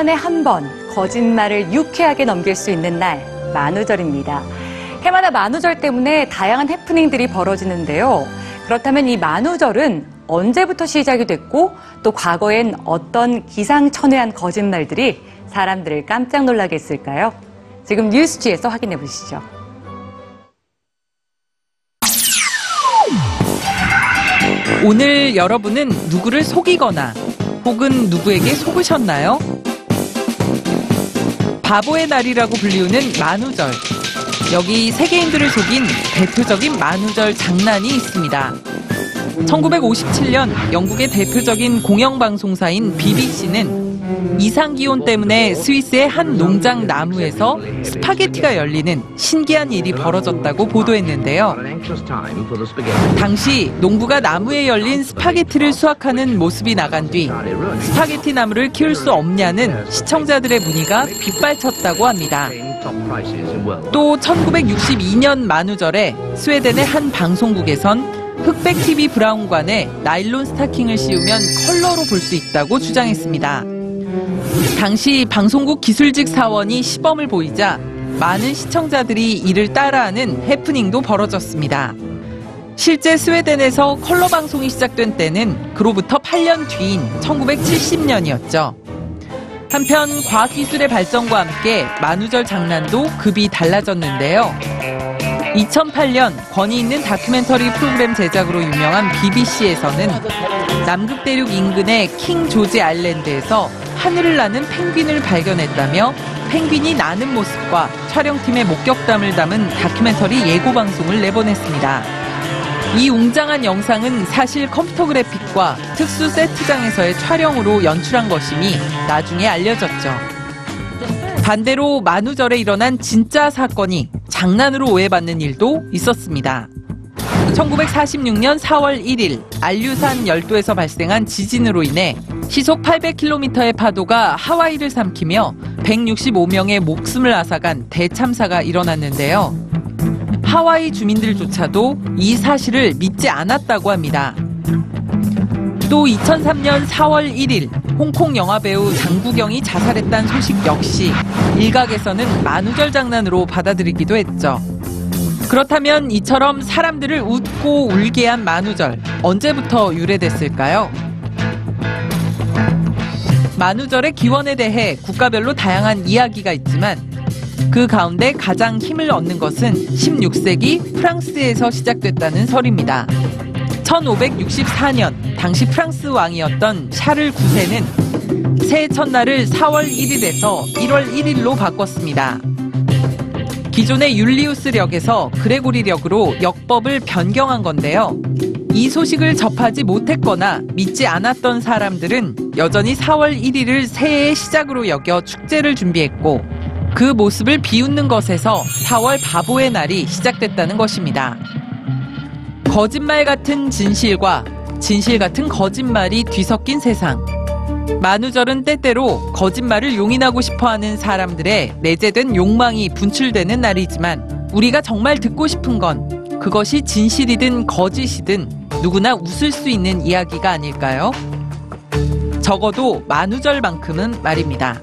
1년에 한 번 거짓말을 유쾌하게 넘길 수 있는 날, 만우절입니다. 해마다 만우절 때문에 다양한 해프닝들이 벌어지는데요. 그렇다면 이 만우절은 언제부터 시작이 됐고 또 과거엔 어떤 기상천외한 거짓말들이 사람들을 깜짝 놀라게 했을까요? 지금 뉴스지에서 확인해 보시죠. 오늘 여러분은 누구를 속이거나 혹은 누구에게 속으셨나요? 바보의 날이라고 불리우는 만우절. 여기 세계인들을 속인 대표적인 만우절 장난이 있습니다. 1957년 영국의 대표적인 공영방송사인 BBC는 이상기온 때문에 스위스의 한 농장 나무에서 스파게티가 열리는 신기한 일이 벌어졌다고 보도했는데요. 당시 농부가 나무에 열린 스파게티를 수확하는 모습이 나간 뒤 스파게티 나무를 키울 수 없냐는 시청자들의 문의가 빗발쳤다고 합니다. 또 1962년 만우절에 스웨덴의 한 방송국에선 흑백 TV 브라운관에 나일론 스타킹을 씌우면 컬러로 볼 수 있다고 주장했습니다. 당시 방송국 기술직 사원이 시범을 보이자 많은 시청자들이 이를 따라하는 해프닝도 벌어졌습니다. 실제 스웨덴에서 컬러 방송이 시작된 때는 그로부터 8년 뒤인 1970년이었죠. 한편 과학기술의 발전과 함께 만우절 장난도 급이 달라졌는데요. 2008년 권위 있는 다큐멘터리 프로그램 제작으로 유명한 BBC에서는 남극 대륙 인근의 킹 조지 아일랜드에서 하늘을 나는 펭귄을 발견했다며 펭귄이 나는 모습과 촬영팀의 목격담을 담은 다큐멘터리 예고 방송을 내보냈습니다. 이 웅장한 영상은 사실 컴퓨터 그래픽과 특수 세트장에서의 촬영으로 연출한 것임이 나중에 알려졌죠. 반대로 만우절에 일어난 진짜 사건이 장난으로 오해받는 일도 있었습니다. 1946년 4월 1일 알류산 열도에서 발생한 지진으로 인해 시속 800km의 파도가 하와이를 삼키며 165명의 목숨을 앗아간 대참사가 일어났는데요. 하와이 주민들조차도 이 사실을 믿지 않았다고 합니다. 또 2003년 4월 1일 홍콩 영화 배우 장국영이 자살했다는 소식 역시 일각에서는 만우절 장난으로 받아들이기도 했죠. 그렇다면 이처럼 사람들을 웃고 울게 한 만우절 언제부터 유래됐을까요? 만우절의 기원에 대해 국가별로 다양한 이야기가 있지만 그 가운데 가장 힘을 얻는 것은 16세기 프랑스에서 시작됐다는 설입니다. 1564년 당시 프랑스 왕이었던 샤를 9세는 새해 첫날을 4월 1일에서 1월 1일로 바꿨습니다. 기존의 율리우스력에서 그레고리력으로 역법을 변경한 건데요. 이 소식을 접하지 못했거나 믿지 않았던 사람들은 여전히 4월 1일을 새해의 시작으로 여겨 축제를 준비했고 그 모습을 비웃는 것에서 4월 바보의 날이 시작됐다는 것입니다. 거짓말 같은 진실과 진실 같은 거짓말이 뒤섞인 세상. 만우절은 때때로 거짓말을 용인하고 싶어 하는 사람들의 내재된 욕망이 분출되는 날이지만 우리가 정말 듣고 싶은 건 그것이 진실이든 거짓이든 누구나 웃을 수 있는 이야기가 아닐까요? 적어도 만우절만큼은 말입니다.